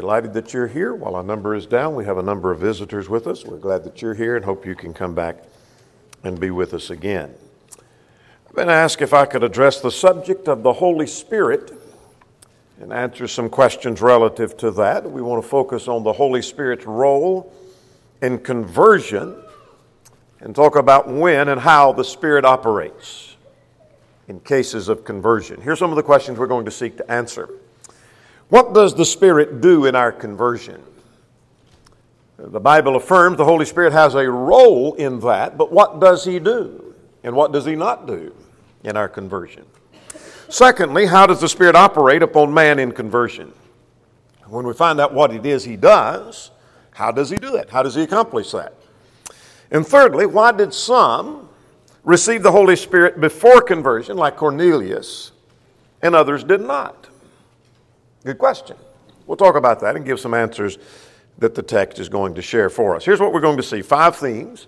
delighted that you're here. While our number is down, we have a number of visitors with us. We're glad that you're here and hope you can come back and be with us again. I've been asked if I could address the subject of the Holy Spirit and answer some questions relative to that. We want to focus on the Holy Spirit's role in conversion and talk about when and how the Spirit operates in cases of conversion. Here's some of the questions we're going to seek to answer. What does the Spirit do in our conversion? The Bible affirms the Holy Spirit has a role in that, but what does He do? And what does He not do in our conversion? Secondly, how does the Spirit operate upon man in conversion? When we find out what it is He does, how does He do it? How does He accomplish that? And thirdly, why did some receive the Holy Spirit before conversion, like Cornelius, and others did not? Good question. We'll talk about that and give some answers that the text is going to share for us. Here's what we're going to see five themes.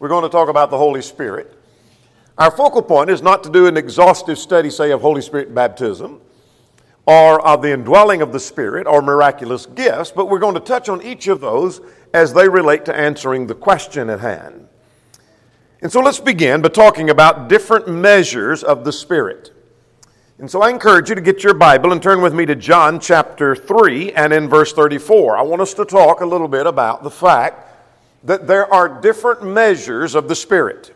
We're going to talk about the Holy Spirit. Our focal point is not to do an exhaustive study, say, of Holy Spirit baptism or of the indwelling of the Spirit or miraculous gifts, but we're going to touch on each of those as they relate to answering the question at hand. And so let's begin by talking about different measures of the Spirit. And so I encourage you to get your Bible and turn with me to John chapter 3 and in verse 34. I want us to talk a little bit about the fact that there are different measures of the Spirit.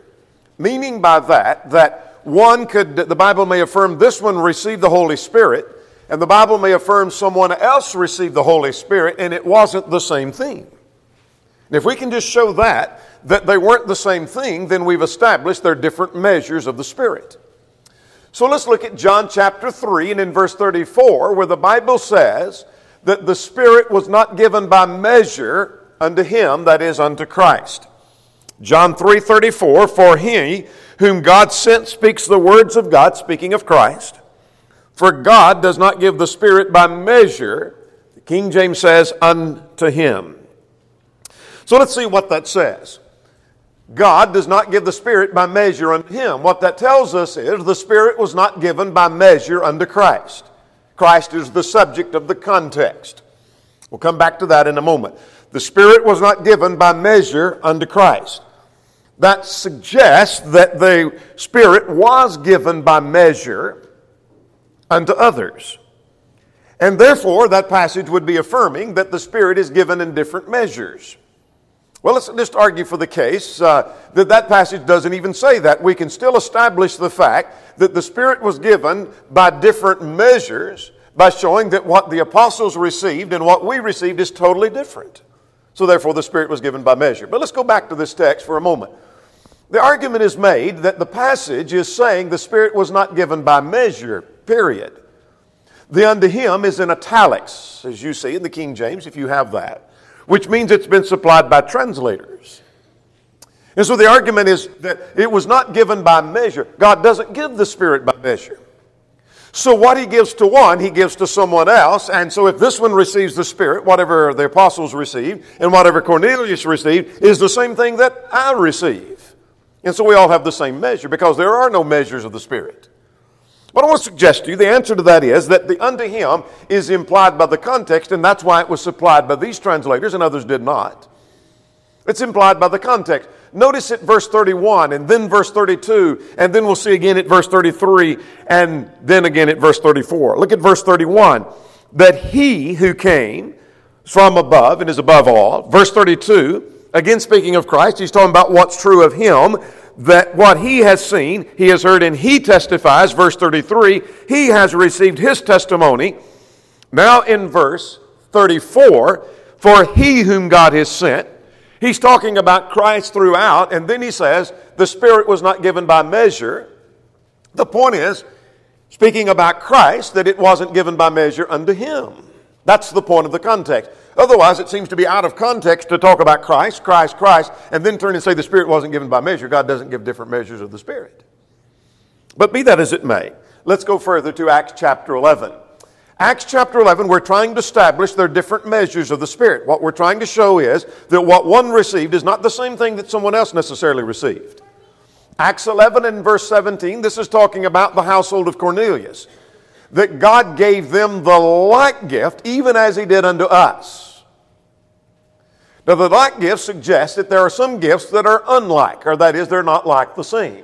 Meaning by that, that one could, the Bible may affirm this one received the Holy Spirit, and the Bible may affirm someone else received the Holy Spirit, and it wasn't the same thing. And if we can just show that, that they weren't the same thing, then we've established they're different measures of the Spirit. So let's look at John chapter 3 and in verse 34, where the Bible says that the Spirit was not given by measure unto him, that is, unto Christ. John 3 34, for he whom God sent speaks the words of God, speaking of Christ. For God does not give the Spirit by measure, the King James says, unto him. So let's see what that says. God does not give the Spirit by measure unto him. What that tells us is the Spirit was not given by measure unto Christ. Christ is the subject of the context. We'll come back to that in a moment. The Spirit was not given by measure unto Christ. That suggests that the Spirit was given by measure unto others. And therefore, that passage would be affirming that the Spirit is given in different measures. Well, let's just argue for the case uh, that that passage doesn't even say that. We can still establish the fact that the Spirit was given by different measures by showing that what the apostles received and what we received is totally different. So, therefore, the Spirit was given by measure. But let's go back to this text for a moment. The argument is made that the passage is saying the Spirit was not given by measure, period. The unto him is in italics, as you see in the King James, if you have that which means it's been supplied by translators. And so the argument is that it was not given by measure. God doesn't give the Spirit by measure. So what he gives to one, he gives to someone else. And so if this one receives the Spirit, whatever the apostles received, and whatever Cornelius received, is the same thing that I receive. And so we all have the same measure because there are no measures of the Spirit. What I want to suggest to you, the answer to that is that the unto him is implied by the context, and that's why it was supplied by these translators, and others did not. It's implied by the context. Notice at verse 31, and then verse 32, and then we'll see again at verse 33, and then again at verse 34. Look at verse 31. That he who came from above and is above all. Verse 32, again speaking of Christ, he's talking about what's true of him that what he has seen, he has heard, and he testifies, verse 33, he has received his testimony. Now in verse 34, for he whom God has sent, he's talking about Christ throughout, and then he says, the Spirit was not given by measure. The point is, speaking about Christ, that it wasn't given by measure unto him. That's the point of the context. Otherwise, it seems to be out of context to talk about Christ, Christ, Christ, and then turn and say the Spirit wasn't given by measure. God doesn't give different measures of the Spirit. But be that as it may, let's go further to Acts chapter 11. Acts chapter 11, we're trying to establish there are different measures of the Spirit. What we're trying to show is that what one received is not the same thing that someone else necessarily received. Acts 11 and verse 17, this is talking about the household of Cornelius. That God gave them the like gift, even as He did unto us. Now, the like gift suggests that there are some gifts that are unlike, or that is, they're not like the same.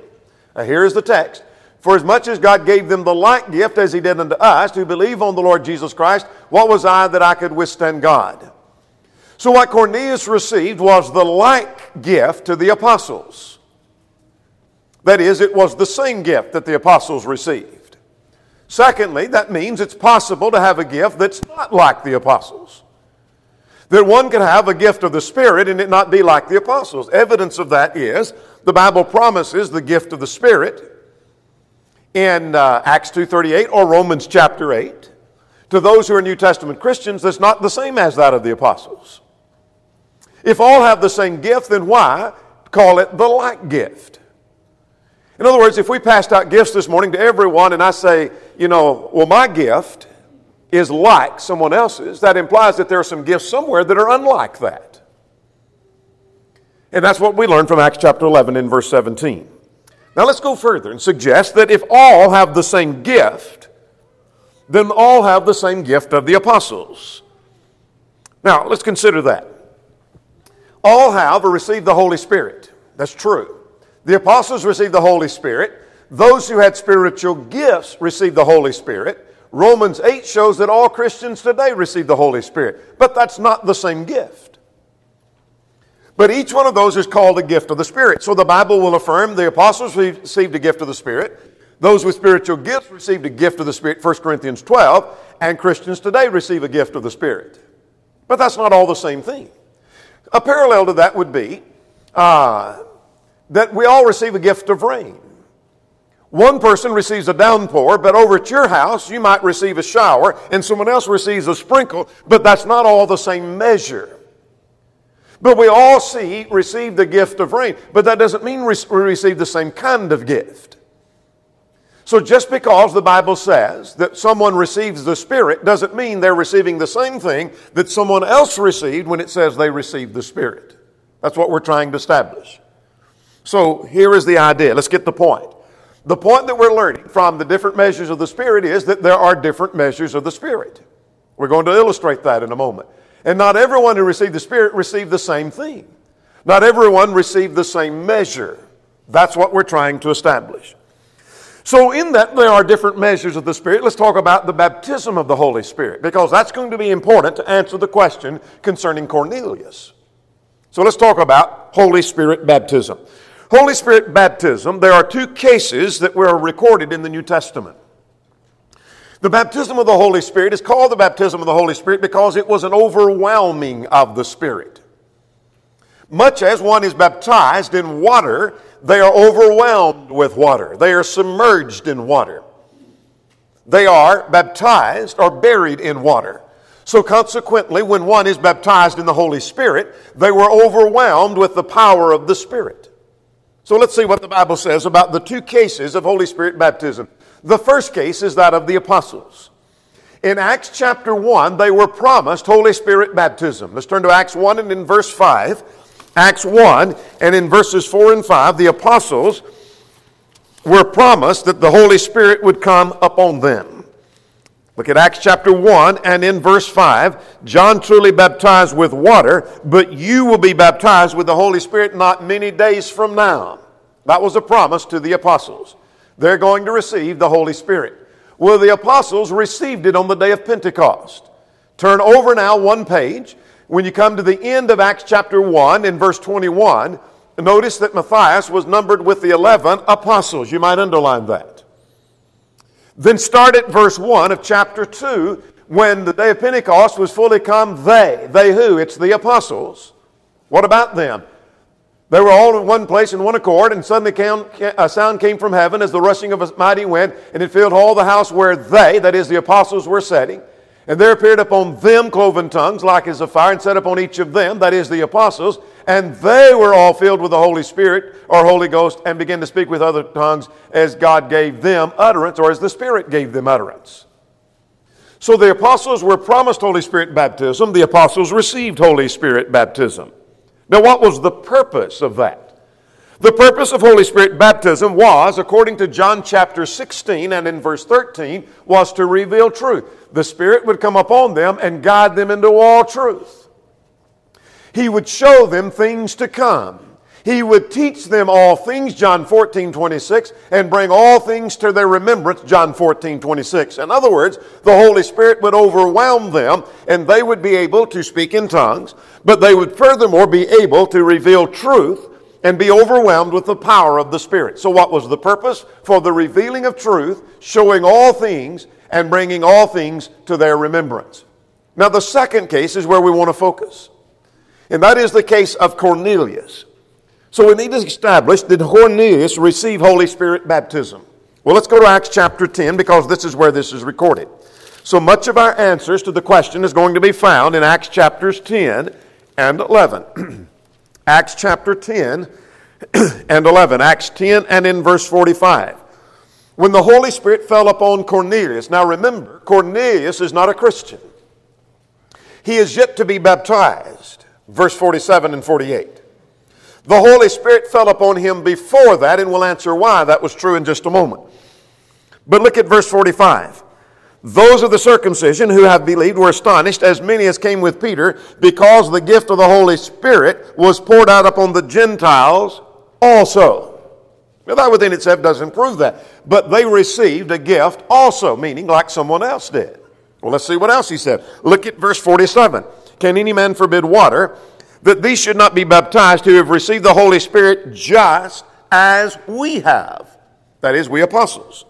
Now, here is the text. For as much as God gave them the like gift as He did unto us, who believe on the Lord Jesus Christ, what was I that I could withstand God? So, what Cornelius received was the like gift to the apostles. That is, it was the same gift that the apostles received. Secondly, that means it's possible to have a gift that's not like the apostles. That one can have a gift of the Spirit and it not be like the apostles. Evidence of that is the Bible promises the gift of the Spirit in uh, Acts 2.38 or Romans chapter 8 to those who are New Testament Christians that's not the same as that of the apostles. If all have the same gift, then why call it the like gift? In other words, if we passed out gifts this morning to everyone and I say, you know, well, my gift is like someone else's, that implies that there are some gifts somewhere that are unlike that. And that's what we learn from Acts chapter 11 in verse 17. Now let's go further and suggest that if all have the same gift, then all have the same gift of the apostles. Now let's consider that. All have or receive the Holy Spirit. That's true. The apostles received the Holy Spirit. Those who had spiritual gifts received the Holy Spirit. Romans 8 shows that all Christians today receive the Holy Spirit, but that's not the same gift. But each one of those is called a gift of the Spirit. So the Bible will affirm the apostles received a gift of the Spirit. Those with spiritual gifts received a gift of the Spirit, 1 Corinthians 12, and Christians today receive a gift of the Spirit. But that's not all the same thing. A parallel to that would be uh, that we all receive a gift of rain. One person receives a downpour, but over at your house, you might receive a shower, and someone else receives a sprinkle, but that's not all the same measure. But we all see, receive the gift of rain, but that doesn't mean we receive the same kind of gift. So just because the Bible says that someone receives the Spirit doesn't mean they're receiving the same thing that someone else received when it says they received the Spirit. That's what we're trying to establish. So here is the idea. Let's get the point. The point that we're learning from the different measures of the Spirit is that there are different measures of the Spirit. We're going to illustrate that in a moment. And not everyone who received the Spirit received the same thing. Not everyone received the same measure. That's what we're trying to establish. So, in that, there are different measures of the Spirit. Let's talk about the baptism of the Holy Spirit, because that's going to be important to answer the question concerning Cornelius. So, let's talk about Holy Spirit baptism. Holy Spirit baptism, there are two cases that were recorded in the New Testament. The baptism of the Holy Spirit is called the baptism of the Holy Spirit because it was an overwhelming of the Spirit. Much as one is baptized in water, they are overwhelmed with water. They are submerged in water. They are baptized or buried in water. So, consequently, when one is baptized in the Holy Spirit, they were overwhelmed with the power of the Spirit. So let's see what the Bible says about the two cases of Holy Spirit baptism. The first case is that of the apostles. In Acts chapter 1, they were promised Holy Spirit baptism. Let's turn to Acts 1 and in verse 5. Acts 1 and in verses 4 and 5, the apostles were promised that the Holy Spirit would come upon them. Look at Acts chapter 1 and in verse 5. John truly baptized with water, but you will be baptized with the Holy Spirit not many days from now. That was a promise to the apostles. They're going to receive the Holy Spirit. Well, the apostles received it on the day of Pentecost. Turn over now one page. When you come to the end of Acts chapter 1 in verse 21, notice that Matthias was numbered with the 11 apostles. You might underline that. Then start at verse 1 of chapter 2. When the day of Pentecost was fully come, they, they who? It's the apostles. What about them? They were all in one place in one accord, and suddenly came, a sound came from heaven as the rushing of a mighty wind, and it filled all the house where they, that is, the apostles, were sitting. And there appeared upon them cloven tongues like as of fire, and set upon each of them, that is the apostles, and they were all filled with the Holy Spirit or Holy Ghost, and began to speak with other tongues as God gave them utterance, or as the Spirit gave them utterance. So the apostles were promised Holy Spirit baptism. The apostles received Holy Spirit baptism. Now, what was the purpose of that? The purpose of Holy Spirit baptism was, according to John chapter 16 and in verse 13, was to reveal truth. The Spirit would come upon them and guide them into all truth. He would show them things to come. He would teach them all things, John 14, 26, and bring all things to their remembrance, John 14, 26. In other words, the Holy Spirit would overwhelm them and they would be able to speak in tongues, but they would furthermore be able to reveal truth and be overwhelmed with the power of the Spirit. So, what was the purpose? For the revealing of truth, showing all things, and bringing all things to their remembrance. Now, the second case is where we want to focus, and that is the case of Cornelius. So, we need to establish did Cornelius receive Holy Spirit baptism? Well, let's go to Acts chapter 10 because this is where this is recorded. So much of our answers to the question is going to be found in Acts chapters 10 and 11. Acts chapter 10 and 11. Acts 10 and in verse 45. When the Holy Spirit fell upon Cornelius. Now remember, Cornelius is not a Christian. He is yet to be baptized. Verse 47 and 48. The Holy Spirit fell upon him before that, and we'll answer why that was true in just a moment. But look at verse 45. Those of the circumcision who have believed were astonished, as many as came with Peter, because the gift of the Holy Spirit was poured out upon the Gentiles also. Now, that within itself doesn't prove that. But they received a gift also, meaning like someone else did. Well, let's see what else he said. Look at verse 47. Can any man forbid water that these should not be baptized who have received the Holy Spirit just as we have? That is, we apostles.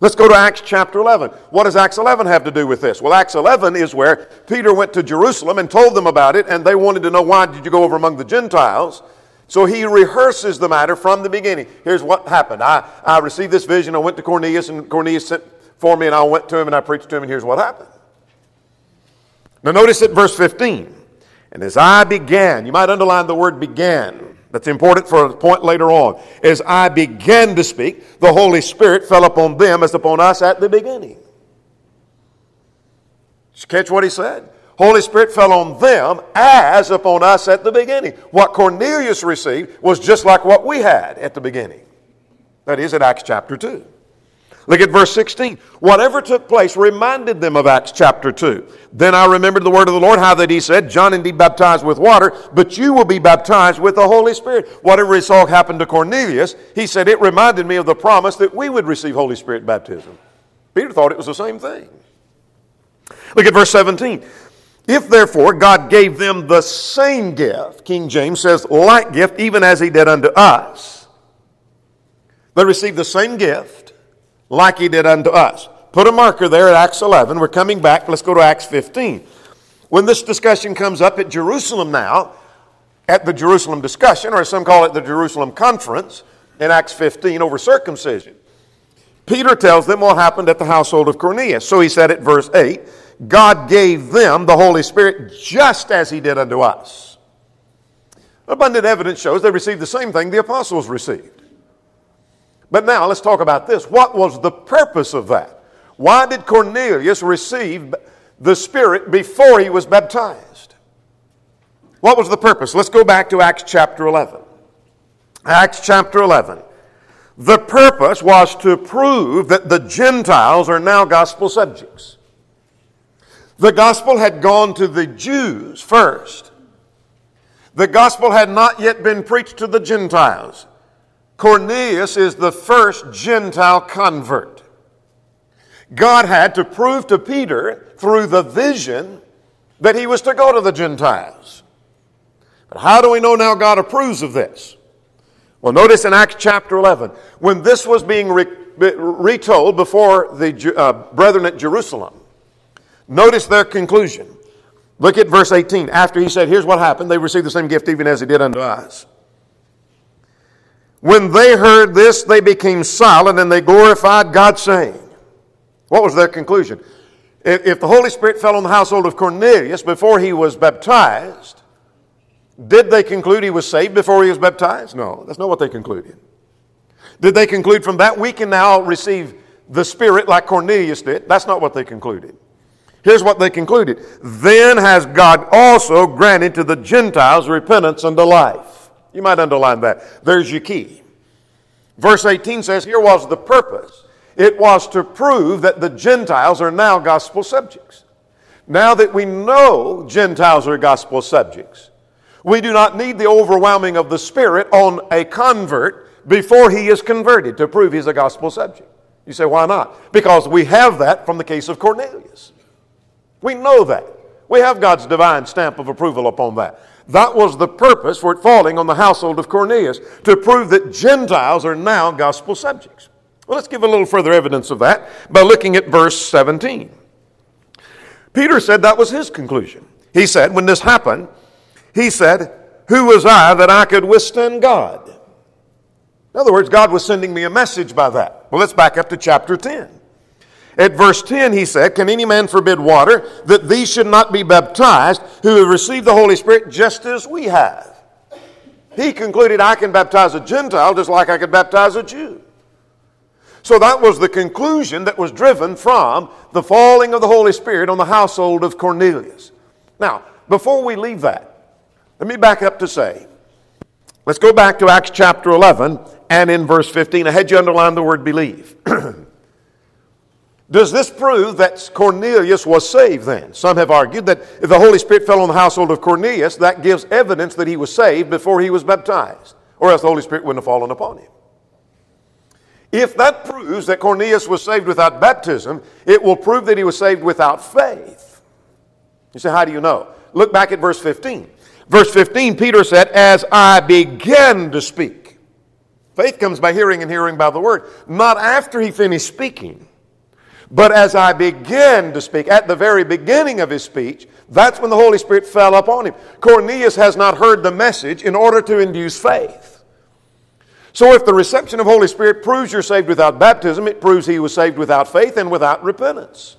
Let's go to Acts chapter 11. What does Acts 11 have to do with this? Well, Acts 11 is where Peter went to Jerusalem and told them about it, and they wanted to know why did you go over among the Gentiles? So he rehearses the matter from the beginning. Here's what happened. I, I received this vision. I went to Cornelius, and Cornelius sent for me, and I went to him and I preached to him, and here's what happened. Now, notice at verse 15. And as I began, you might underline the word began. That's important for a point later on. As I began to speak, the Holy Spirit fell upon them as upon us at the beginning. Did you catch what he said? Holy Spirit fell on them as upon us at the beginning. What Cornelius received was just like what we had at the beginning. That is, at Acts chapter 2. Look at verse 16. Whatever took place reminded them of Acts chapter 2. Then I remembered the word of the Lord, how that he said, John indeed baptized with water, but you will be baptized with the Holy Spirit. Whatever he saw happen to Cornelius, he said, it reminded me of the promise that we would receive Holy Spirit baptism. Peter thought it was the same thing. Look at verse 17. If therefore God gave them the same gift, King James says, like gift, even as he did unto us, they received the same gift like he did unto us. Put a marker there at Acts 11. We're coming back. Let's go to Acts 15. When this discussion comes up at Jerusalem now, at the Jerusalem discussion, or as some call it the Jerusalem conference, in Acts 15 over circumcision, Peter tells them what happened at the household of Cornelius. So he said at verse 8, God gave them the Holy Spirit just as he did unto us. Abundant evidence shows they received the same thing the apostles received. But now let's talk about this. What was the purpose of that? Why did Cornelius receive the Spirit before he was baptized? What was the purpose? Let's go back to Acts chapter 11. Acts chapter 11. The purpose was to prove that the Gentiles are now gospel subjects. The gospel had gone to the Jews first. The gospel had not yet been preached to the Gentiles. Cornelius is the first Gentile convert. God had to prove to Peter through the vision that he was to go to the Gentiles. But how do we know now God approves of this? Well, notice in Acts chapter 11, when this was being re- retold before the uh, brethren at Jerusalem, notice their conclusion. Look at verse 18. After he said, Here's what happened, they received the same gift even as he did unto us. When they heard this, they became silent and they glorified God, saying, What was their conclusion? If the Holy Spirit fell on the household of Cornelius before he was baptized, did they conclude he was saved before he was baptized? No, that's not what they concluded. Did they conclude from that we can now receive the Spirit like Cornelius did? That's not what they concluded. Here's what they concluded Then has God also granted to the Gentiles repentance unto life. You might underline that. There's your key. Verse 18 says, Here was the purpose. It was to prove that the Gentiles are now gospel subjects. Now that we know Gentiles are gospel subjects, we do not need the overwhelming of the Spirit on a convert before he is converted to prove he's a gospel subject. You say, why not? Because we have that from the case of Cornelius. We know that. We have God's divine stamp of approval upon that. That was the purpose for it falling on the household of Cornelius, to prove that Gentiles are now gospel subjects. Well, let's give a little further evidence of that by looking at verse 17. Peter said that was his conclusion. He said, when this happened, he said, Who was I that I could withstand God? In other words, God was sending me a message by that. Well, let's back up to chapter 10. At verse 10, he said, Can any man forbid water that these should not be baptized who have received the Holy Spirit just as we have? He concluded, I can baptize a Gentile just like I could baptize a Jew. So that was the conclusion that was driven from the falling of the Holy Spirit on the household of Cornelius. Now, before we leave that, let me back up to say, let's go back to Acts chapter 11 and in verse 15. I had you underline the word believe. Does this prove that Cornelius was saved then? Some have argued that if the Holy Spirit fell on the household of Cornelius, that gives evidence that he was saved before he was baptized, or else the Holy Spirit wouldn't have fallen upon him. If that proves that Cornelius was saved without baptism, it will prove that he was saved without faith. You say, how do you know? Look back at verse 15. Verse 15, Peter said, As I began to speak. Faith comes by hearing and hearing by the word. Not after he finished speaking, but as I began to speak, at the very beginning of his speech, that's when the Holy Spirit fell upon him. Cornelius has not heard the message in order to induce faith. So if the reception of Holy Spirit proves you're saved without baptism, it proves he was saved without faith and without repentance.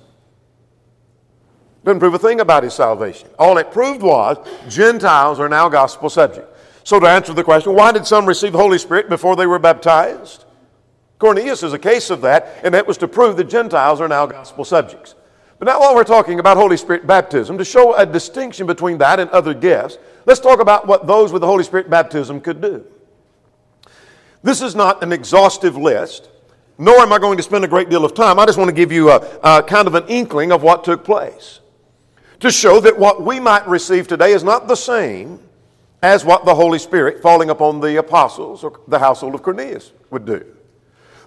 Doesn't prove a thing about his salvation. All it proved was Gentiles are now gospel subject. So to answer the question, why did some receive the Holy Spirit before they were baptized? Cornelius is a case of that, and that was to prove the Gentiles are now gospel subjects. But now, while we're talking about Holy Spirit baptism, to show a distinction between that and other gifts, let's talk about what those with the Holy Spirit baptism could do. This is not an exhaustive list, nor am I going to spend a great deal of time. I just want to give you a, a kind of an inkling of what took place to show that what we might receive today is not the same as what the Holy Spirit falling upon the apostles or the household of Cornelius would do.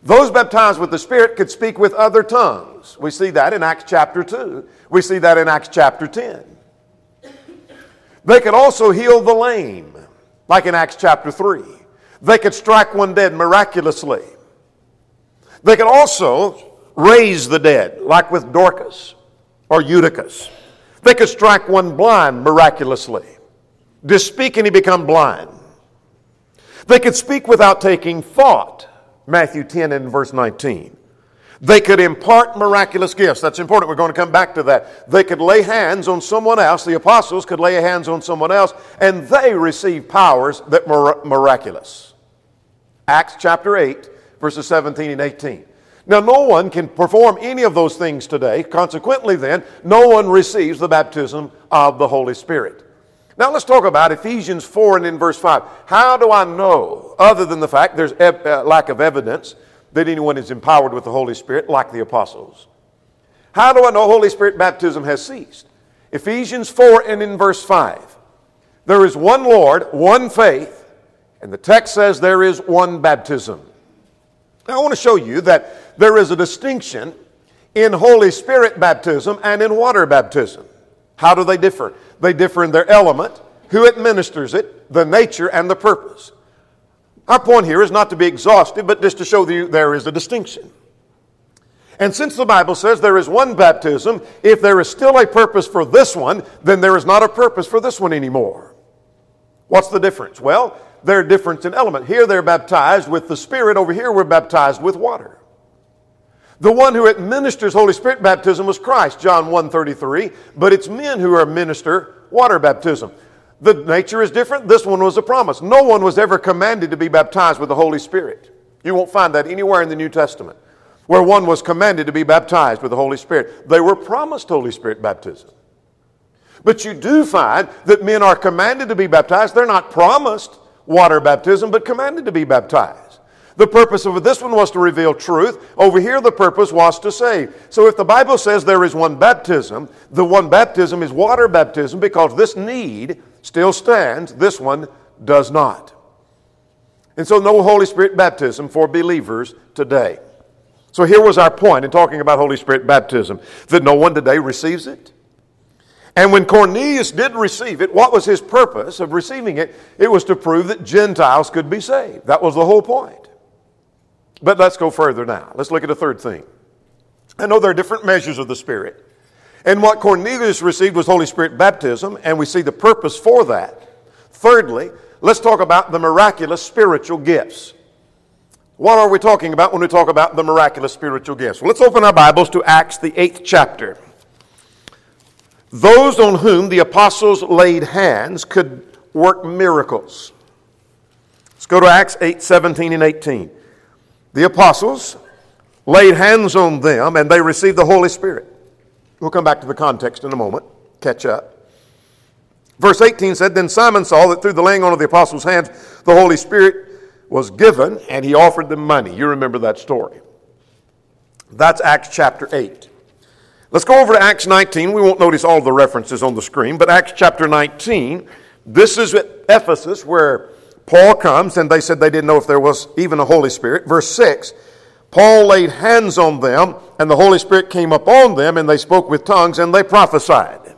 Those baptized with the Spirit could speak with other tongues. We see that in Acts chapter 2. We see that in Acts chapter 10. They could also heal the lame, like in Acts chapter 3. They could strike one dead miraculously. They could also raise the dead, like with Dorcas or Eutychus. They could strike one blind miraculously. Just speak and he become blind. They could speak without taking thought. Matthew 10 and verse 19. They could impart miraculous gifts. That's important. We're going to come back to that. They could lay hands on someone else. The apostles could lay hands on someone else, and they received powers that were miraculous. Acts chapter 8, verses 17 and 18. Now, no one can perform any of those things today. Consequently, then, no one receives the baptism of the Holy Spirit. Now, let's talk about Ephesians 4 and in verse 5. How do I know, other than the fact there's a uh, lack of evidence that anyone is empowered with the Holy Spirit like the apostles? How do I know Holy Spirit baptism has ceased? Ephesians 4 and in verse 5. There is one Lord, one faith, and the text says there is one baptism. Now, I want to show you that there is a distinction in Holy Spirit baptism and in water baptism. How do they differ? They differ in their element, who administers it, the nature, and the purpose. Our point here is not to be exhaustive, but just to show you there is a distinction. And since the Bible says there is one baptism, if there is still a purpose for this one, then there is not a purpose for this one anymore. What's the difference? Well, they're different in element. Here they're baptized with the Spirit, over here we're baptized with water. The one who administers Holy Spirit baptism was Christ, John 1:33, but it's men who administer water baptism. The nature is different. This one was a promise. No one was ever commanded to be baptized with the Holy Spirit. You won't find that anywhere in the New Testament where one was commanded to be baptized with the Holy Spirit. They were promised Holy Spirit baptism. But you do find that men are commanded to be baptized. They're not promised water baptism, but commanded to be baptized. The purpose of this one was to reveal truth. Over here, the purpose was to save. So if the Bible says there is one baptism, the one baptism is water baptism because this need still stands, this one does not. And so, no Holy Spirit baptism for believers today. So, here was our point in talking about Holy Spirit baptism that no one today receives it. And when Cornelius did receive it, what was his purpose of receiving it? It was to prove that Gentiles could be saved. That was the whole point. But let's go further now. Let's look at a third thing. I know there are different measures of the Spirit. And what Cornelius received was Holy Spirit baptism, and we see the purpose for that. Thirdly, let's talk about the miraculous spiritual gifts. What are we talking about when we talk about the miraculous spiritual gifts? Well, let's open our Bibles to Acts, the eighth chapter. Those on whom the apostles laid hands could work miracles. Let's go to Acts 8 17 and 18. The apostles laid hands on them and they received the Holy Spirit. We'll come back to the context in a moment, catch up. Verse 18 said, Then Simon saw that through the laying on of the apostles' hands, the Holy Spirit was given, and he offered them money. You remember that story. That's Acts chapter 8. Let's go over to Acts 19. We won't notice all the references on the screen, but Acts chapter 19. This is at Ephesus where Paul comes, and they said they didn't know if there was even a Holy Spirit. Verse 6 Paul laid hands on them, and the Holy Spirit came upon them, and they spoke with tongues, and they prophesied.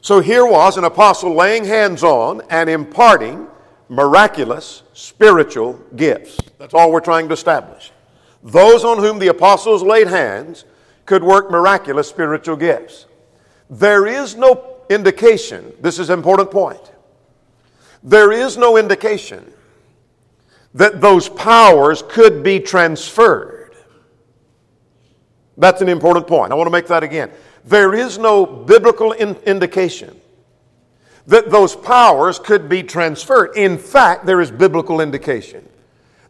So here was an apostle laying hands on and imparting miraculous spiritual gifts. That's all we're trying to establish. Those on whom the apostles laid hands could work miraculous spiritual gifts. There is no indication, this is an important point. There is no indication that those powers could be transferred. That's an important point. I want to make that again. There is no biblical in- indication that those powers could be transferred. In fact, there is biblical indication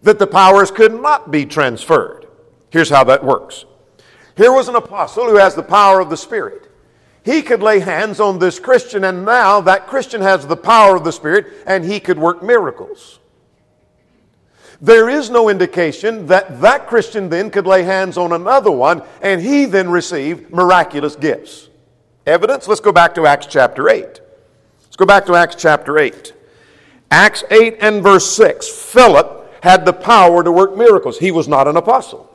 that the powers could not be transferred. Here's how that works. Here was an apostle who has the power of the Spirit. He could lay hands on this Christian, and now that Christian has the power of the Spirit, and he could work miracles. There is no indication that that Christian then could lay hands on another one and he then receive miraculous gifts. Evidence? Let's go back to Acts chapter 8. Let's go back to Acts chapter 8. Acts 8 and verse 6. Philip had the power to work miracles. He was not an apostle.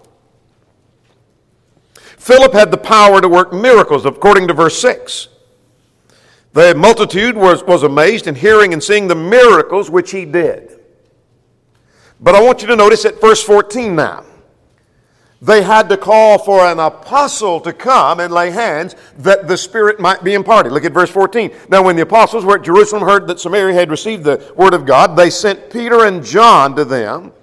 Philip had the power to work miracles, according to verse 6. The multitude was, was amazed in hearing and seeing the miracles which he did. But I want you to notice at verse 14 now. They had to call for an apostle to come and lay hands that the Spirit might be imparted. Look at verse 14. Now, when the apostles were at Jerusalem, heard that Samaria had received the word of God, they sent Peter and John to them,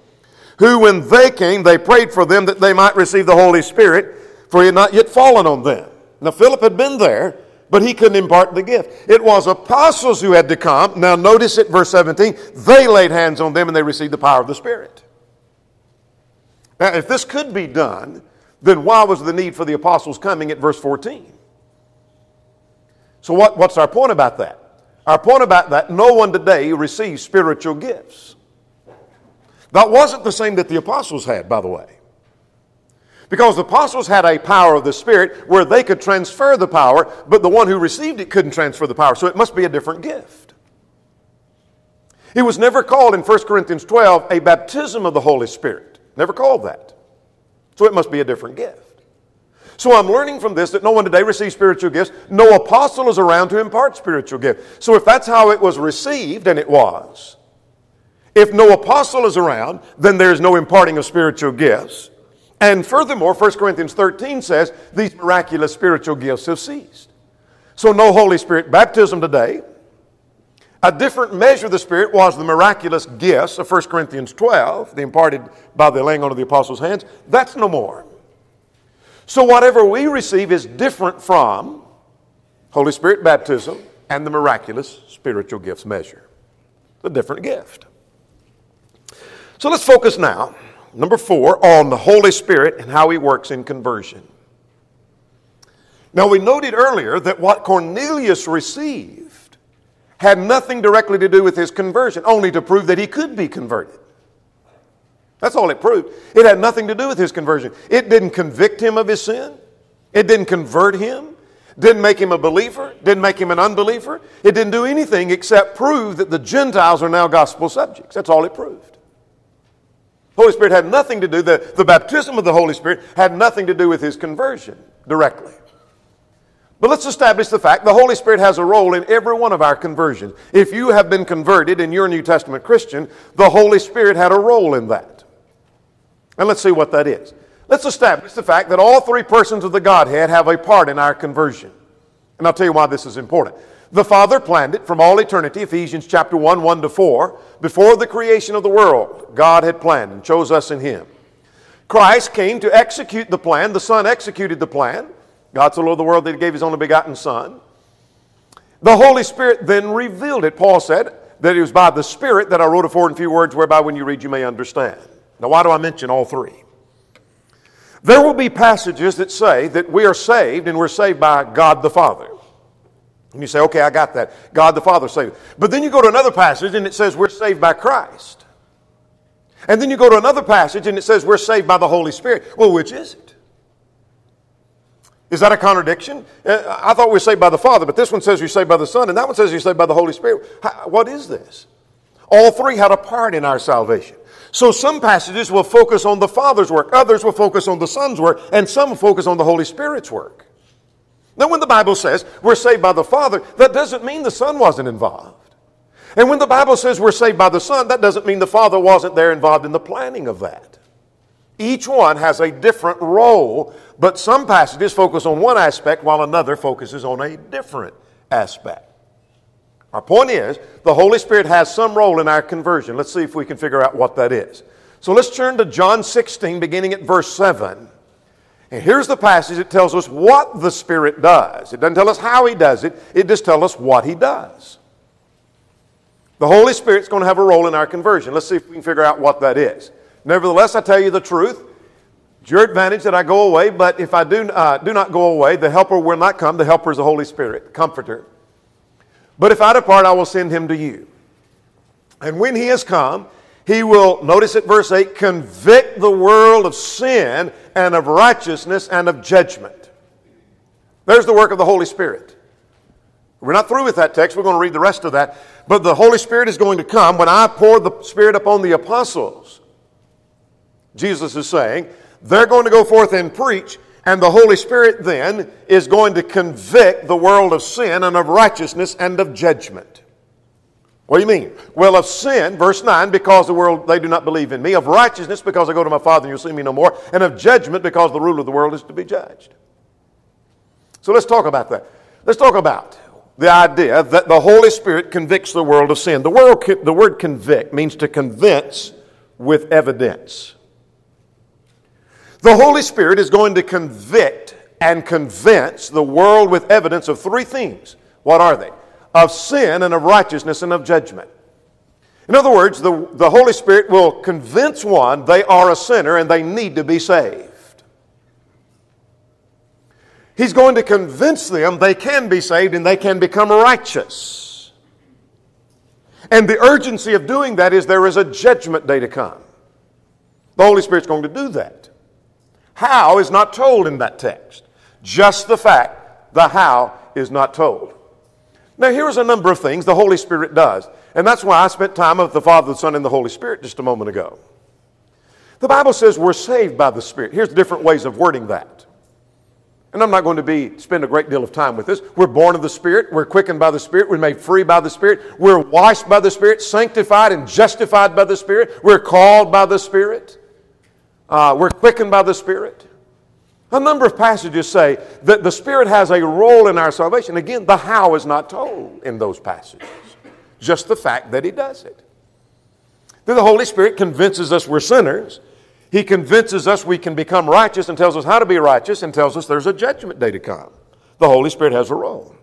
who, when they came, they prayed for them that they might receive the Holy Spirit, for he had not yet fallen on them. Now, Philip had been there, but he couldn't impart the gift. It was apostles who had to come. Now, notice it, verse 17. They laid hands on them and they received the power of the Spirit. Now, if this could be done, then why was the need for the apostles coming at verse 14? So, what, what's our point about that? Our point about that, no one today receives spiritual gifts. That wasn't the same that the apostles had, by the way. Because the apostles had a power of the Spirit where they could transfer the power, but the one who received it couldn't transfer the power. So it must be a different gift. It was never called in 1 Corinthians 12 a baptism of the Holy Spirit. Never called that. So it must be a different gift. So I'm learning from this that no one today receives spiritual gifts. No apostle is around to impart spiritual gifts. So if that's how it was received, and it was, if no apostle is around, then there's no imparting of spiritual gifts. And furthermore, 1 Corinthians 13 says these miraculous spiritual gifts have ceased. So, no Holy Spirit baptism today. A different measure of the Spirit was the miraculous gifts of 1 Corinthians 12, the imparted by the laying on of the apostles' hands. That's no more. So, whatever we receive is different from Holy Spirit baptism and the miraculous spiritual gifts measure. A different gift. So, let's focus now Number four, on the Holy Spirit and how he works in conversion. Now, we noted earlier that what Cornelius received had nothing directly to do with his conversion, only to prove that he could be converted. That's all it proved. It had nothing to do with his conversion. It didn't convict him of his sin. It didn't convert him. Didn't make him a believer. Didn't make him an unbeliever. It didn't do anything except prove that the Gentiles are now gospel subjects. That's all it proved. Holy Spirit had nothing to do, the, the baptism of the Holy Spirit had nothing to do with his conversion directly. But let's establish the fact the Holy Spirit has a role in every one of our conversions. If you have been converted and you're a New Testament Christian, the Holy Spirit had a role in that. And let's see what that is. Let's establish the fact that all three persons of the Godhead have a part in our conversion. And I'll tell you why this is important. The Father planned it from all eternity, Ephesians chapter 1, 1 to 4. Before the creation of the world, God had planned and chose us in Him. Christ came to execute the plan. The Son executed the plan. God so loved the world that He gave His only begotten Son. The Holy Spirit then revealed it. Paul said that it was by the Spirit that I wrote for in few words, whereby when you read you may understand. Now, why do I mention all three? There will be passages that say that we are saved and we're saved by God the Father. And you say, okay, I got that. God the Father saved. But then you go to another passage and it says we're saved by Christ. And then you go to another passage and it says we're saved by the Holy Spirit. Well, which is it? Is that a contradiction? Uh, I thought we were saved by the Father, but this one says you're saved by the Son, and that one says you're saved by the Holy Spirit. What is this? All three had a part in our salvation. So some passages will focus on the Father's work, others will focus on the Son's work, and some will focus on the Holy Spirit's work. Now, when the Bible says we're saved by the Father, that doesn't mean the Son wasn't involved. And when the Bible says we're saved by the Son, that doesn't mean the Father wasn't there involved in the planning of that. Each one has a different role, but some passages focus on one aspect while another focuses on a different aspect. Our point is, the Holy Spirit has some role in our conversion. Let's see if we can figure out what that is. So let's turn to John 16, beginning at verse 7. And here's the passage that tells us what the Spirit does. It doesn't tell us how He does it, it just tells us what He does. The Holy Spirit's going to have a role in our conversion. Let's see if we can figure out what that is. Nevertheless, I tell you the truth. It's your advantage that I go away, but if I do, uh, do not go away, the Helper will not come. The Helper is the Holy Spirit, the Comforter. But if I depart, I will send him to you. And when he has come, he will, notice at verse 8, convict the world of sin and of righteousness and of judgment. There's the work of the Holy Spirit. We're not through with that text. We're going to read the rest of that. But the Holy Spirit is going to come when I pour the Spirit upon the apostles. Jesus is saying, they're going to go forth and preach, and the Holy Spirit then is going to convict the world of sin and of righteousness and of judgment. What do you mean? Well, of sin, verse 9, because the world, they do not believe in me. Of righteousness, because I go to my Father and you'll see me no more. And of judgment, because the rule of the world is to be judged. So let's talk about that. Let's talk about the idea that the Holy Spirit convicts the world of sin. The, world, the word convict means to convince with evidence. The Holy Spirit is going to convict and convince the world with evidence of three things. What are they? Of sin and of righteousness and of judgment. In other words, the, the Holy Spirit will convince one they are a sinner and they need to be saved. He's going to convince them they can be saved and they can become righteous. And the urgency of doing that is there is a judgment day to come. The Holy Spirit's going to do that. How is not told in that text. Just the fact, the how is not told. Now, here's a number of things the Holy Spirit does. And that's why I spent time with the Father, the Son, and the Holy Spirit just a moment ago. The Bible says we're saved by the Spirit. Here's different ways of wording that. And I'm not going to be spend a great deal of time with this. We're born of the Spirit, we're quickened by the Spirit, we're made free by the Spirit, we're washed by the Spirit, sanctified and justified by the Spirit, we're called by the Spirit. Uh, we're quickened by the Spirit. A number of passages say that the Spirit has a role in our salvation. Again, the how is not told in those passages, just the fact that He does it. Then the Holy Spirit convinces us we're sinners. He convinces us we can become righteous and tells us how to be righteous and tells us there's a judgment day to come. The Holy Spirit has a role.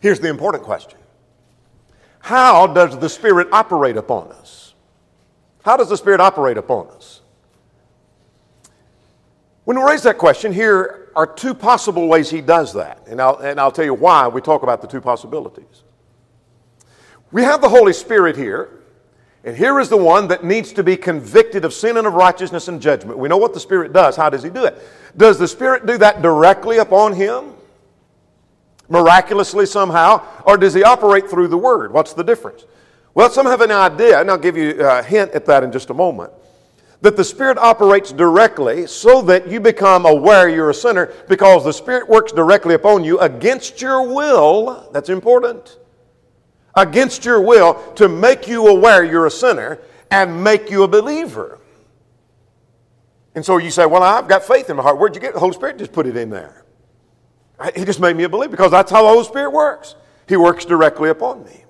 Here's the important question How does the Spirit operate upon us? How does the Spirit operate upon us? When we raise that question, here are two possible ways he does that. And I'll, and I'll tell you why we talk about the two possibilities. We have the Holy Spirit here, and here is the one that needs to be convicted of sin and of righteousness and judgment. We know what the Spirit does. How does He do it? Does the Spirit do that directly upon him? Miraculously somehow? Or does He operate through the Word? What's the difference? Well, some have an idea, and I'll give you a hint at that in just a moment that the Spirit operates directly so that you become aware you're a sinner because the Spirit works directly upon you against your will. That's important. Against your will to make you aware you're a sinner and make you a believer. And so you say, Well, I've got faith in my heart. Where'd you get it? The Holy Spirit just put it in there. He just made me a believer because that's how the Holy Spirit works. He works directly upon me.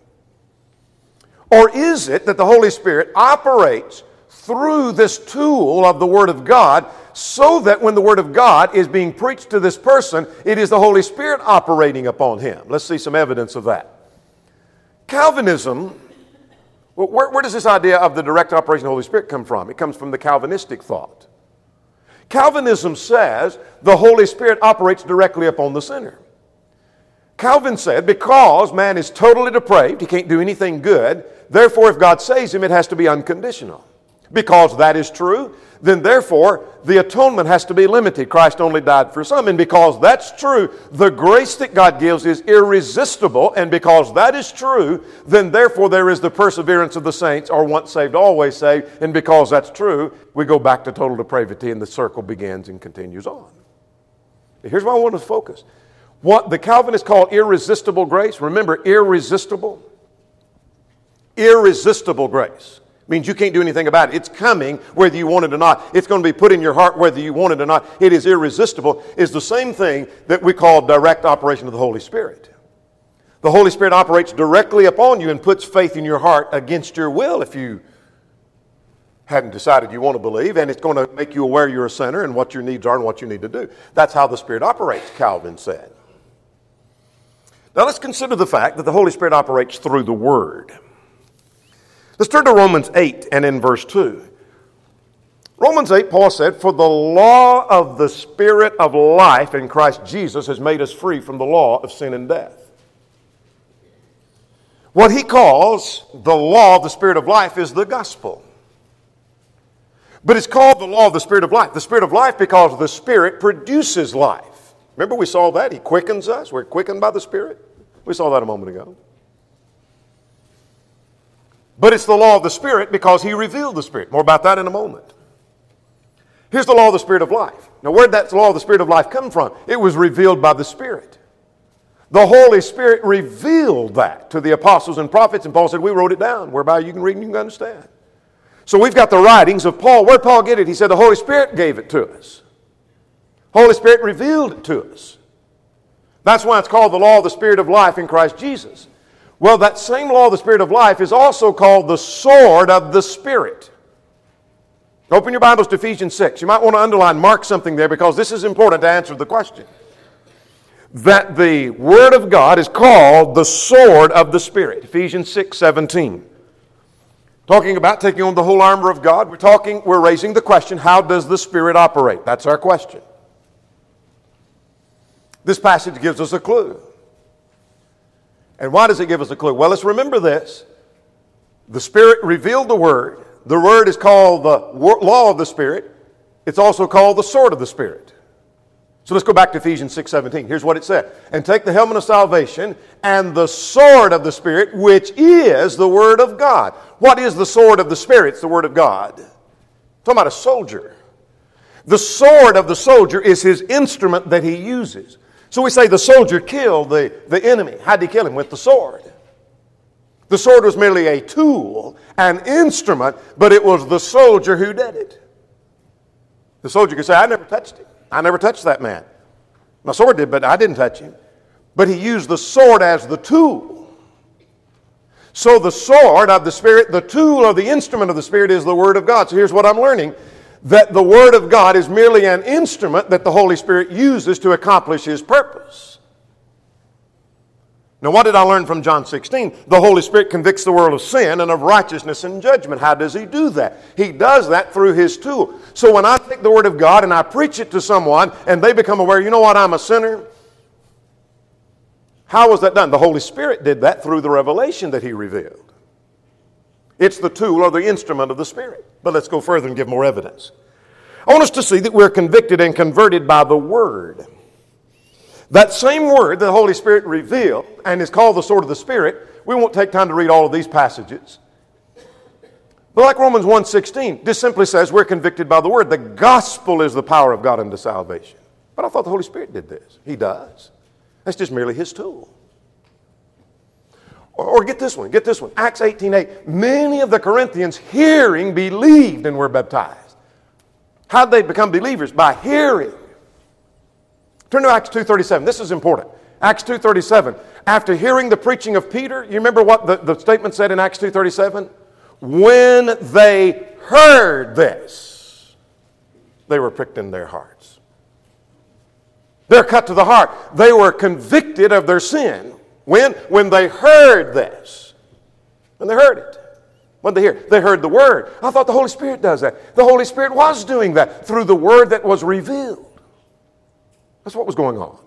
Or is it that the Holy Spirit operates through this tool of the Word of God so that when the Word of God is being preached to this person, it is the Holy Spirit operating upon him. Let's see some evidence of that. Calvinism, where, where, does this idea of the direct operation of the Holy Spirit come from? It comes from the Calvinistic thought. Calvinism says the Holy Spirit operates directly upon the sinner. Calvin said, because man is totally depraved, he can't do anything good, therefore, if God saves him, it has to be unconditional. Because that is true, then therefore the atonement has to be limited. Christ only died for some. And because that's true, the grace that God gives is irresistible. And because that is true, then therefore there is the perseverance of the saints, are once saved, always saved. And because that's true, we go back to total depravity and the circle begins and continues on. Here's why I want to focus. What the Calvinists call irresistible grace, remember, irresistible. Irresistible grace means you can't do anything about it. It's coming whether you want it or not. It's going to be put in your heart whether you want it or not. It is irresistible. Is the same thing that we call direct operation of the Holy Spirit. The Holy Spirit operates directly upon you and puts faith in your heart against your will if you hadn't decided you want to believe, and it's going to make you aware you're a sinner and what your needs are and what you need to do. That's how the Spirit operates, Calvin said. Now let's consider the fact that the Holy Spirit operates through the Word. Let's turn to Romans 8 and in verse 2. Romans 8, Paul said, For the law of the Spirit of life in Christ Jesus has made us free from the law of sin and death. What he calls the law of the Spirit of life is the gospel. But it's called the law of the Spirit of life. The Spirit of life because the Spirit produces life. Remember, we saw that? He quickens us. We're quickened by the Spirit. We saw that a moment ago. But it's the law of the Spirit because He revealed the Spirit. More about that in a moment. Here's the law of the Spirit of life. Now, where did that law of the Spirit of life come from? It was revealed by the Spirit. The Holy Spirit revealed that to the apostles and prophets, and Paul said, We wrote it down, whereby you can read and you can understand. So we've got the writings of Paul. Where did Paul get it? He said, The Holy Spirit gave it to us. Holy Spirit revealed it to us. That's why it's called the law of the Spirit of life in Christ Jesus. Well, that same law of the Spirit of life is also called the sword of the Spirit. Open your Bibles to Ephesians 6. You might want to underline, mark something there because this is important to answer the question. That the Word of God is called the sword of the Spirit. Ephesians 6 17. Talking about taking on the whole armor of God, we're talking, we're raising the question, how does the Spirit operate? That's our question. This passage gives us a clue. And why does it give us a clue? Well, let's remember this. The Spirit revealed the Word. The Word is called the law of the Spirit. It's also called the sword of the Spirit. So let's go back to Ephesians 6 17. Here's what it said. And take the helmet of salvation and the sword of the Spirit, which is the Word of God. What is the sword of the Spirit? It's the Word of God. I'm talking about a soldier. The sword of the soldier is his instrument that he uses. So we say the soldier killed the, the enemy. How did he kill him? With the sword. The sword was merely a tool, an instrument, but it was the soldier who did it. The soldier could say, I never touched him. I never touched that man. My sword did, but I didn't touch him. But he used the sword as the tool. So the sword of the Spirit, the tool of the instrument of the Spirit is the Word of God. So here's what I'm learning that the Word of God is merely an instrument that the Holy Spirit uses to accomplish His purpose. Now, what did I learn from John 16? The Holy Spirit convicts the world of sin and of righteousness and judgment. How does He do that? He does that through His tool. So when I take the Word of God and I preach it to someone and they become aware, you know what, I'm a sinner, How was that done? The Holy Spirit did that through the revelation that He revealed. It's the tool or the instrument of the Spirit. But let's go further and give more evidence. I want us to see that we're convicted and converted by the Word. That same Word the Holy Spirit revealed and is called the sword of the Spirit, we won't take time to read all of these passages. But like Romans 1.16, this simply says we're convicted by the Word. The gospel is the power of God unto salvation. But I thought the Holy Spirit did this. He does. That's just merely His tool. Or, or get this one, get this one. Acts 18.8. Many of the Corinthians hearing believed and were baptized. How'd they become believers? By hearing. Turn to Acts 2.37. This is important. Acts 2.37. After hearing the preaching of Peter, you remember what the, the statement said in Acts 2.37? When they heard this, they were pricked in their hearts. They're cut to the heart. They were convicted of their sin. When? When they heard this. When they heard it. When they hear? They heard the word. I thought the Holy Spirit does that. The Holy Spirit was doing that through the word that was revealed. That's what was going on.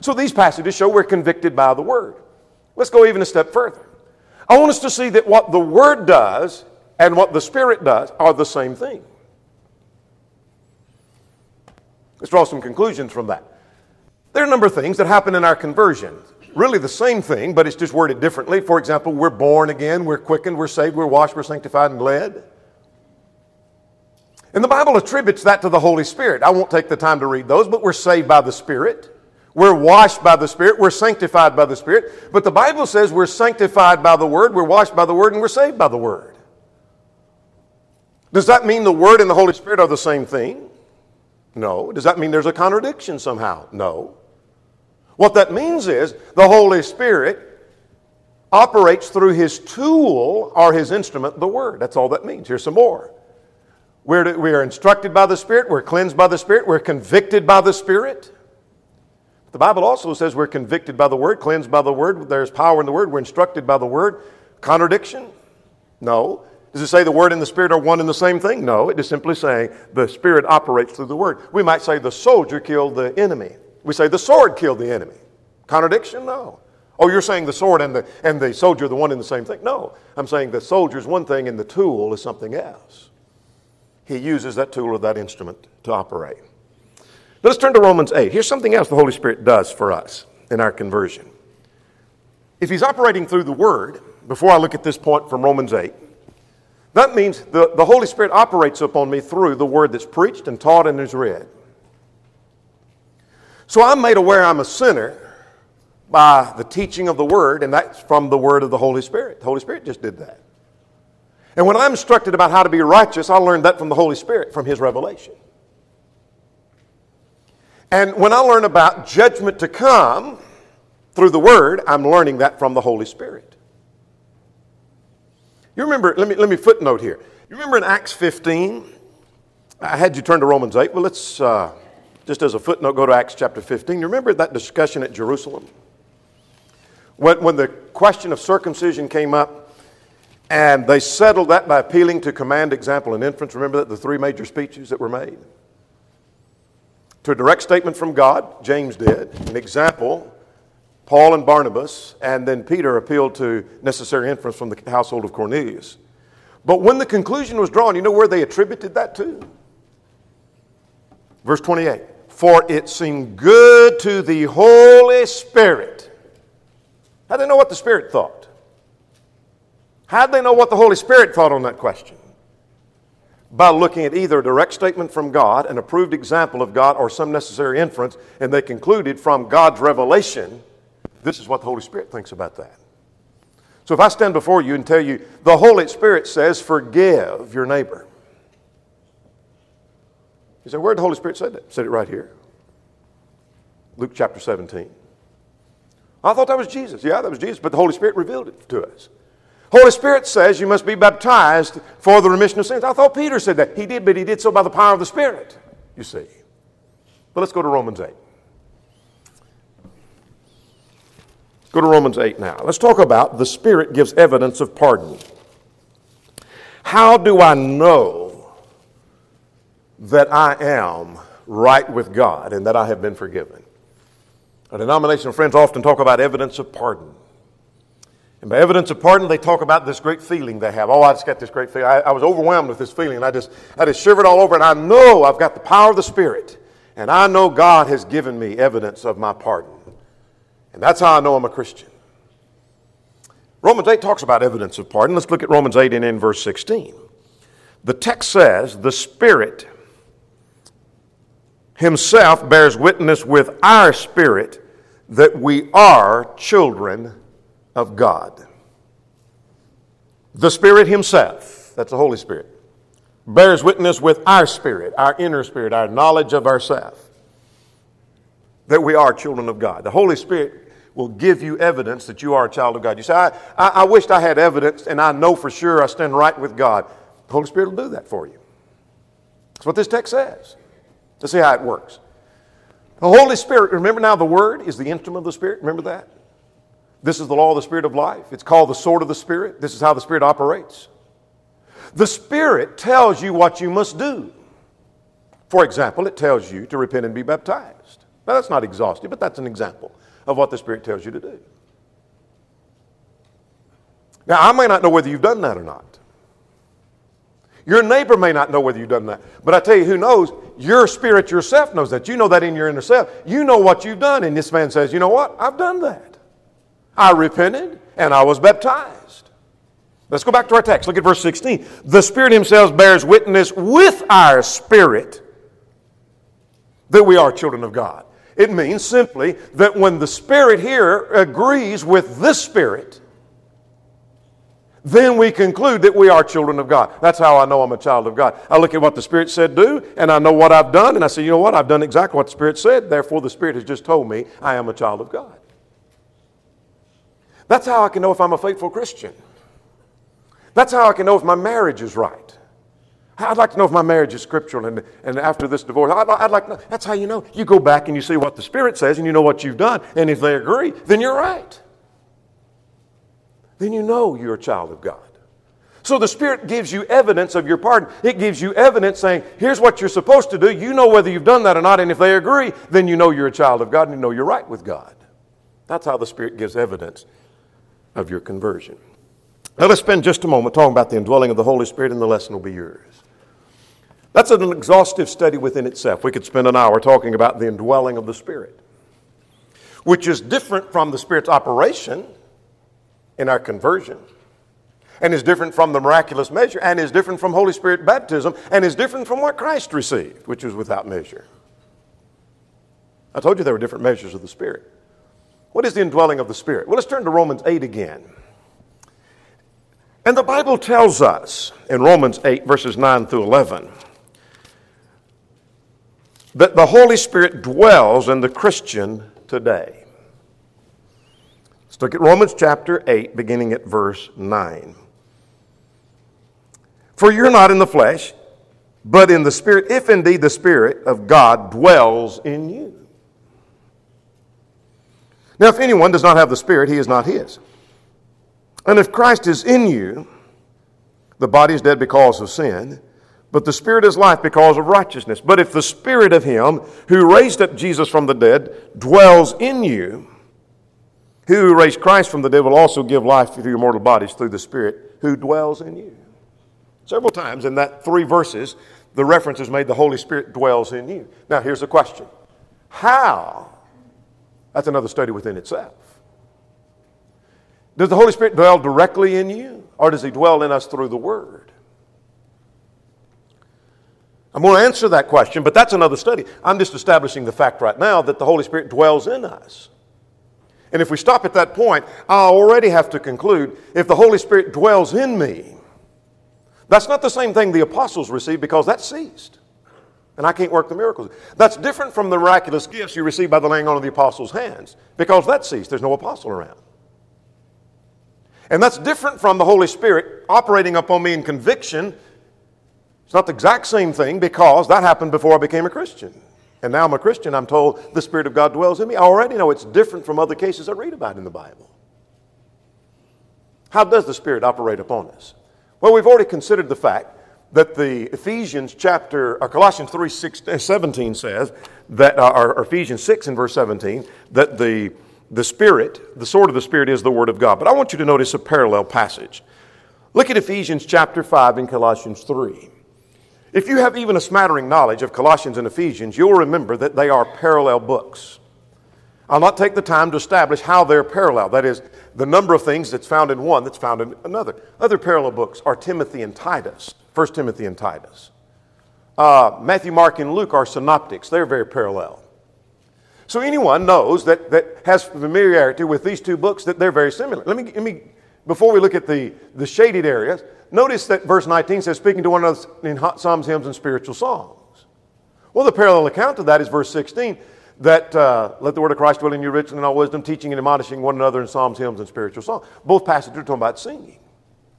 So these passages show we're convicted by the word. Let's go even a step further. I want us to see that what the Word does and what the Spirit does are the same thing. Let's draw some conclusions from that. There are a number of things that happen in our conversion. Really the same thing, but it's just worded differently. For example, we're born again, we're quickened, we're saved, we're washed, we're sanctified, and led. And the Bible attributes that to the Holy Spirit. I won't take the time to read those, but we're saved by the Spirit. We're washed by the Spirit. We're sanctified by the Spirit. But the Bible says we're sanctified by the Word, we're washed by the Word, and we're saved by the Word. Does that mean the Word and the Holy Spirit are the same thing? No. Does that mean there's a contradiction somehow? No. What that means is the Holy Spirit operates through His tool or His instrument, the Word. That's all that means. Here's some more. We're, we are instructed by the Spirit, we're cleansed by the Spirit, we're convicted by the Spirit. The Bible also says we're convicted by the Word, cleansed by the Word. There's power in the Word. We're instructed by the Word. Contradiction? No. Does it say the Word and the Spirit are one and the same thing? No. It is simply saying the Spirit operates through the Word. We might say the soldier killed the enemy. We say the sword killed the enemy. Contradiction? No. Oh, you're saying the sword and the, and the soldier are the one and the same thing? No. I'm saying the soldier is one thing and the tool is something else. He uses that tool or that instrument to operate. Let's turn to Romans 8. Here's something else the Holy Spirit does for us in our conversion. If He's operating through the Word, before I look at this point from Romans 8, that means the, the Holy Spirit operates upon me through the Word that's preached and taught and is read. So I'm made aware I'm a sinner by the teaching of the Word, and that's from the Word of the Holy Spirit. The Holy Spirit just did that. And when I'm instructed about how to be righteous, I learned that from the Holy Spirit, from His revelation. And when I learn about judgment to come through the Word, I'm learning that from the Holy Spirit. You remember, let me, let me footnote here. You remember in Acts 15? I had you turn to Romans 8. Well, let's, uh, just as a footnote, go to Acts chapter 15. You remember that discussion at Jerusalem? When, when the question of circumcision came up, and they settled that by appealing to command, example, and inference. Remember that the three major speeches that were made? to a direct statement from God, James did, an example, Paul and Barnabas, and then Peter appealed to necessary inference from the household of Cornelius. But when the conclusion was drawn, you know where they attributed that to? Verse 28 For it seemed good to the Holy Spirit. How do they know what the Spirit thought? How do they know what the Holy Spirit thought on that question? by looking at either a direct statement from God, an approved example of God, or some necessary inference, and they concluded from God's revelation, this is what the Holy Spirit thinks about that. So if I stand before you and tell you, the Holy Spirit says, forgive your neighbor. You say, where the Holy Spirit say that? Said it right here. Luke chapter 17. I thought that was Jesus. Yeah, that was Jesus, but the Holy Spirit revealed it to us. Holy Spirit says you must be baptized for the remission of sins. I thought Peter said that. He did, but he did so by the power of the Spirit, you see. But let's go to Romans 8. Go to Romans 8 now. Let's talk about the Spirit gives evidence of pardon. How do I know that I am right with God and that I have been forgiven? Our denominational friends often talk about evidence of pardon. And by evidence of pardon, they talk about this great feeling they have. Oh, I just got this great feeling. I, I was overwhelmed with this feeling, I just, I just shivered all over, and I know I've got the power of the Spirit, and I know God has given me evidence of my pardon. And that's how I know I'm a Christian. Romans 8 talks about evidence of pardon. Let's look at Romans 8 and in verse 16. The text says, The Spirit Himself bears witness with our spirit that we are children of God. The Spirit Himself, that's the Holy Spirit, bears witness with our spirit, our inner spirit, our knowledge of ourself, that we are children of God. The Holy Spirit will give you evidence that you are a child of God. You say, I, I, I wished I had evidence and I know for sure I stand right with God. The Holy Spirit will do that for you. That's what this text says. To see how it works. The Holy Spirit, remember now the Word is the instrument of the Spirit. Remember that? This is the law of the Spirit of life. It's called the sword of the Spirit. This is how the Spirit operates. The Spirit tells you what you must do. For example, it tells you to repent and be baptized. Now, that's not exhaustive, but that's an example of what the Spirit tells you to do. Now, I may not know whether you've done that or not. Your neighbor may not know whether you've done that. But I tell you who knows, your spirit yourself knows that. You know that in your inner self. You know what you've done. And this man says, You know what? I've done that. I repented and I was baptized. Let's go back to our text. Look at verse 16. The Spirit Himself bears witness with our spirit that we are children of God. It means simply that when the Spirit here agrees with this Spirit, then we conclude that we are children of God. That's how I know I'm a child of God. I look at what the Spirit said do, and I know what I've done, and I say, you know what? I've done exactly what the Spirit said. Therefore, the Spirit has just told me I am a child of God. That's how I can know if I'm a faithful Christian. That's how I can know if my marriage is right. I'd like to know if my marriage is scriptural and, and after this divorce. I'd, I'd like. That's how you know. You go back and you see what the Spirit says and you know what you've done. And if they agree, then you're right then you know you're a child of God. So the Spirit gives you evidence of your pardon. It gives you evidence saying, here's what you're supposed to do. You know whether you've done that or not. And if they agree, then you know you're a child of God and you know you're right with God. That's how the Spirit gives evidence of your conversion. Now let's spend just a moment talking about the indwelling of the Holy Spirit, and the lesson will be yours. That's an exhaustive study within itself. We could spend an hour talking about the indwelling of the Spirit, which is different from the Spirit's operation in our conversion and is different from the miraculous measure and is different from Holy Spirit baptism and is different from what Christ received, which was without measure. I told you there were different measures of the Spirit. What is the indwelling of the Spirit? Well, let's turn to Romans 8 again. And the Bible tells us in Romans 8, verses 9 through 11, that the Holy Spirit dwells in the Christian today. Let's look at Romans chapter 8, beginning at verse 9. For you're not in the flesh, but in the Spirit, if indeed the Spirit of God dwells in you. Now, if anyone does not have the Spirit, he is not his. And if Christ is in you, the body is dead because of sin, but the Spirit is life because of righteousness. But if the Spirit of Him who raised up Jesus from the dead dwells in you, who raised Christ from the dead will also give life to your mortal bodies through the Spirit who dwells in you. Several times in that three verses, the reference is made the Holy Spirit dwells in you. Now, here's the question How? That's another study within itself. Does the Holy Spirit dwell directly in you, or does He dwell in us through the Word? I'm going to answer that question, but that's another study. I'm just establishing the fact right now that the Holy Spirit dwells in us. And if we stop at that point, I already have to conclude if the Holy Spirit dwells in me, that's not the same thing the apostles received because that ceased. And I can't work the miracles. That's different from the miraculous gifts you receive by the laying on of the apostles' hands because that ceased. There's no apostle around. And that's different from the Holy Spirit operating upon me in conviction. It's not the exact same thing because that happened before I became a Christian. And now I'm a Christian, I'm told the Spirit of God dwells in me. I already know it's different from other cases I read about in the Bible. How does the Spirit operate upon us? Well, we've already considered the fact that the Ephesians chapter, or Colossians 3 6, 17 says, that, uh, or Ephesians 6 and verse 17, that the, the Spirit, the sword of the Spirit is the Word of God. But I want you to notice a parallel passage. Look at Ephesians chapter 5 and Colossians 3. If you have even a smattering knowledge of Colossians and Ephesians, you'll remember that they are parallel books. I'll not take the time to establish how they're parallel. That is, the number of things that's found in one that's found in another. Other parallel books are Timothy and Titus, 1 Timothy and Titus. Uh, Matthew, Mark, and Luke are synoptics. They're very parallel. So anyone knows that, that has familiarity with these two books that they're very similar. Let me, let me before we look at the, the shaded areas, notice that verse 19 says, speaking to one another in psalms, hymns, and spiritual songs. Well, the parallel account of that is verse 16 that uh, let the word of Christ dwell in you richly in all wisdom, teaching and admonishing one another in psalms, hymns, and spiritual songs. Both passages are talking about singing.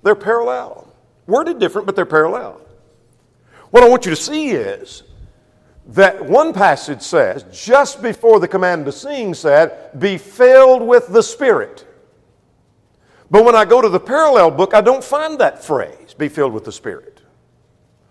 They're parallel. Worded different, but they're parallel. What I want you to see is that one passage says, just before the command to sing said, be filled with the Spirit. But when I go to the parallel book, I don't find that phrase, be filled with the Spirit.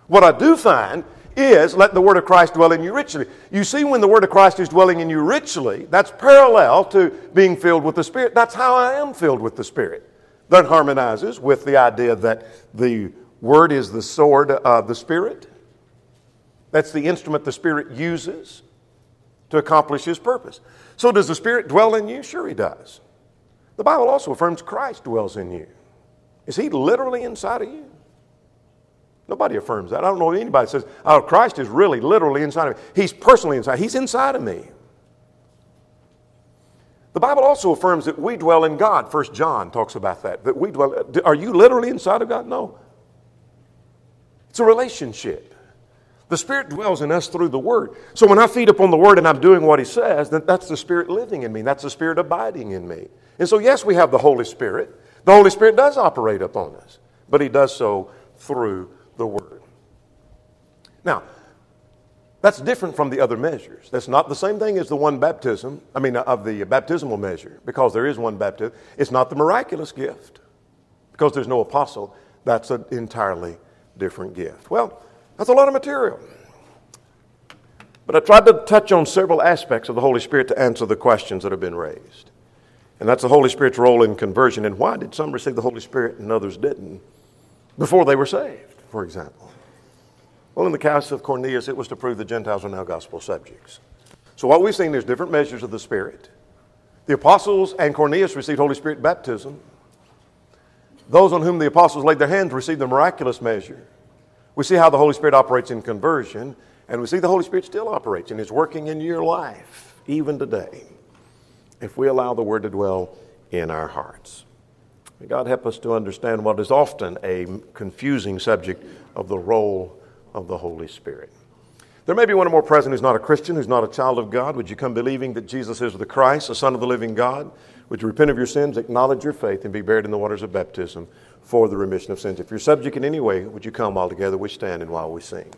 What I do find is let the word of Christ dwell in you richly. You see, when the word of Christ is dwelling in you richly, that's parallel to being filled with the Spirit. That's how I am filled with the Spirit. That harmonizes with the idea that the word is the sword of the Spirit. That's the instrument the Spirit uses to accomplish His purpose. So, does the Spirit dwell in you? Sure, He does. The Bible also affirms Christ dwells in you. Is He literally inside of you? Nobody affirms that. I don't know anybody says, oh, Christ is really literally inside of me. He's personally inside. He's inside of me. The Bible also affirms that we dwell in God. First John talks about that. That we dwell. Are you literally inside of God? No. It's a relationship. The Spirit dwells in us through the Word. So when I feed upon the Word and I'm doing what He says, then that's the Spirit living in me. That's the Spirit abiding in me. And so, yes, we have the Holy Spirit. The Holy Spirit does operate upon us, but He does so through the Word. Now, that's different from the other measures. That's not the same thing as the one baptism, I mean, of the baptismal measure, because there is one baptism. It's not the miraculous gift, because there's no apostle. That's an entirely different gift. Well, that's a lot of material. But I tried to touch on several aspects of the Holy Spirit to answer the questions that have been raised. And that's the Holy Spirit's role in conversion. And why did some receive the Holy Spirit and others didn't before they were saved, for example? Well, in the case of Cornelius, it was to prove the Gentiles are now gospel subjects. So, what we've seen, there's different measures of the Spirit. The apostles and Cornelius received Holy Spirit baptism. Those on whom the apostles laid their hands received the miraculous measure. We see how the Holy Spirit operates in conversion, and we see the Holy Spirit still operates and is working in your life, even today if we allow the Word to dwell in our hearts. May God help us to understand what is often a confusing subject of the role of the Holy Spirit. There may be one or more present who's not a Christian, who's not a child of God. Would you come believing that Jesus is the Christ, the Son of the living God? Would you repent of your sins, acknowledge your faith, and be buried in the waters of baptism for the remission of sins? If you're subject in any way, would you come while together we stand and while we sing?